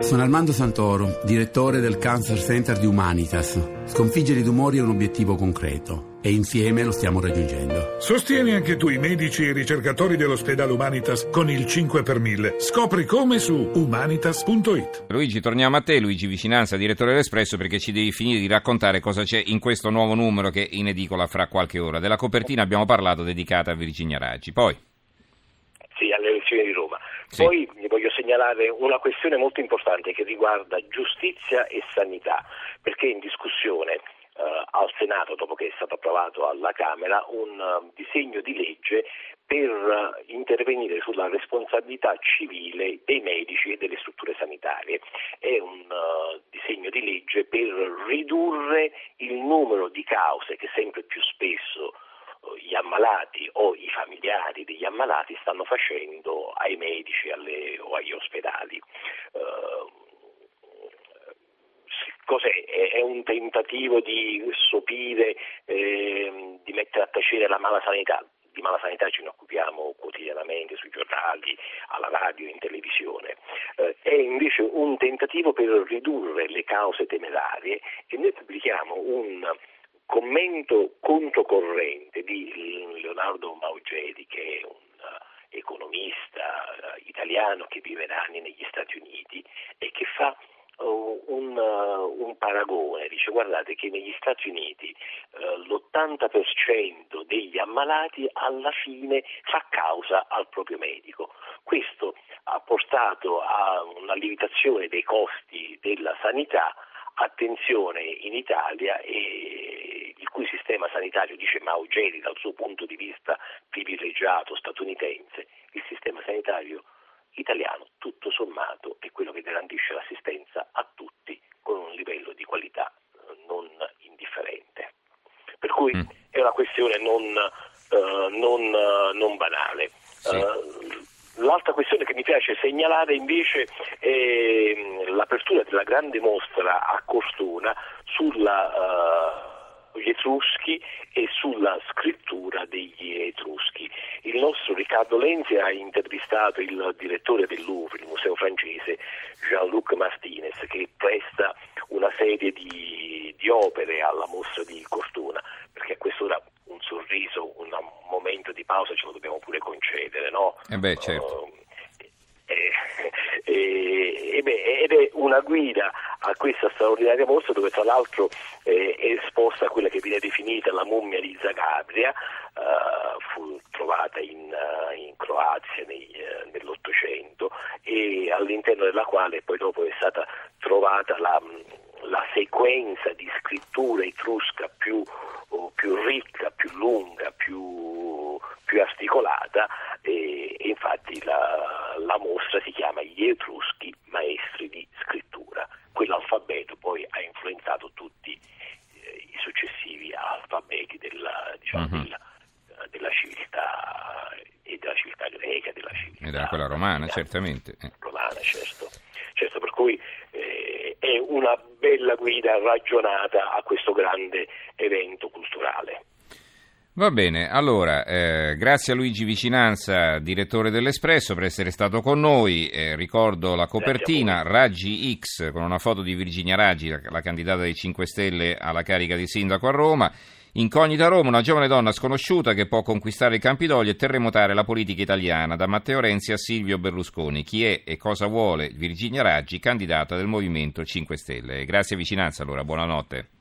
Sono Armando Santoro, direttore del Cancer Center di Humanitas. Sconfiggere i tumori è un obiettivo concreto e insieme lo stiamo raggiungendo. Sostieni anche tu i medici e i ricercatori dell'ospedale Humanitas con il 5 per 1000. Scopri come su humanitas.it. Luigi, torniamo a te, Luigi Vicinanza, direttore dell'Espresso, perché ci devi finire di raccontare cosa c'è in questo nuovo numero che è in edicola fra qualche ora. Della copertina abbiamo parlato dedicata a Virginia Raggi. Poi? Sì, alle elezioni di Roma. Sì. Poi voglio segnalare una questione molto importante che riguarda giustizia e sanità, perché è in discussione eh, al Senato, dopo che è stato approvato alla Camera, un eh, disegno di legge per eh, intervenire sulla responsabilità civile dei medici e delle strutture sanitarie. È un disegno di legge per ridurre il numero di cause che sempre più spesso ammalati o i familiari degli ammalati stanno facendo ai medici alle, o agli ospedali. Eh, cos'è? È un tentativo di sopire, eh, di mettere a tacere la mala sanità. Di mala sanità ce ne occupiamo quotidianamente sui giornali, alla radio, in televisione. Eh, è invece un tentativo per ridurre le cause temerarie e noi pubblichiamo un commento controcorrente di Leonardo Maugeri, che è un uh, economista uh, italiano che vive da anni negli Stati Uniti e che fa uh, un, un, paragone, dice guardate che negli Stati Uniti l'80% degli ammalati alla fine fa causa al proprio medico. Questo ha portato a una lievitazione dei costi della sanità attenzione in Italia e cui sistema sanitario, dice Maugeri dal suo punto di vista privilegiato statunitense, il sistema sanitario italiano tutto sommato è quello che garantisce l'assistenza a tutti con un livello di qualità eh, non indifferente. Per cui mm. è una questione non, uh, non, uh, non banale. Sì. Uh, L'altra questione che mi piace segnalare invece è mm, l'apertura della grande mostra a Cortona sulla uh, gli Etruschi e sulla scrittura degli Etruschi. Il nostro Riccardo Lenzi ha intervistato il direttore del Louvre, il museo francese, Jean-Luc Martinez, che presta una serie di, di opere alla mostra di Cortona, perché a quest'ora un sorriso, un momento di pausa ce lo dobbiamo pure concedere, no? Eh beh, certo. Uh, eh, eh, beh, ed è una guida a questa straordinaria mostra dove tra l'altro eh, è esposta quella che viene definita la mummia di Zagabria, fu trovata in, in Croazia nei, nell'Ottocento e all'interno della quale poi dopo è stata trovata la, la sequenza di scrittura etrusca più, più ricca, più lunga, più, più articolata e, e infatti la, la, mostra si chiama Gli Etruschi maestri di scrittura. Quell'alfabeto poi ha influenzato tutti eh, i successivi alfabeti della, diciamo, uh-huh. della, della, civiltà e della civiltà greca, della civiltà e della quella romana, certamente. Eh. Romana, certo. certo per cui eh, è una bella guida ragionata a questo grande evento culturale. Va bene, allora eh, grazie a Luigi Vicinanza, direttore dell'Espresso, per essere stato con noi. Eh, ricordo la copertina Raggi X con una foto di Virginia Raggi, la, la candidata dei 5 Stelle alla carica di sindaco a Roma. Incognita Roma, una giovane donna sconosciuta che può conquistare il Campidoglio e terremotare la politica italiana, da Matteo Renzi a Silvio Berlusconi. Chi è e cosa vuole Virginia Raggi, candidata del Movimento 5 Stelle? Grazie Vicinanza, allora, buonanotte.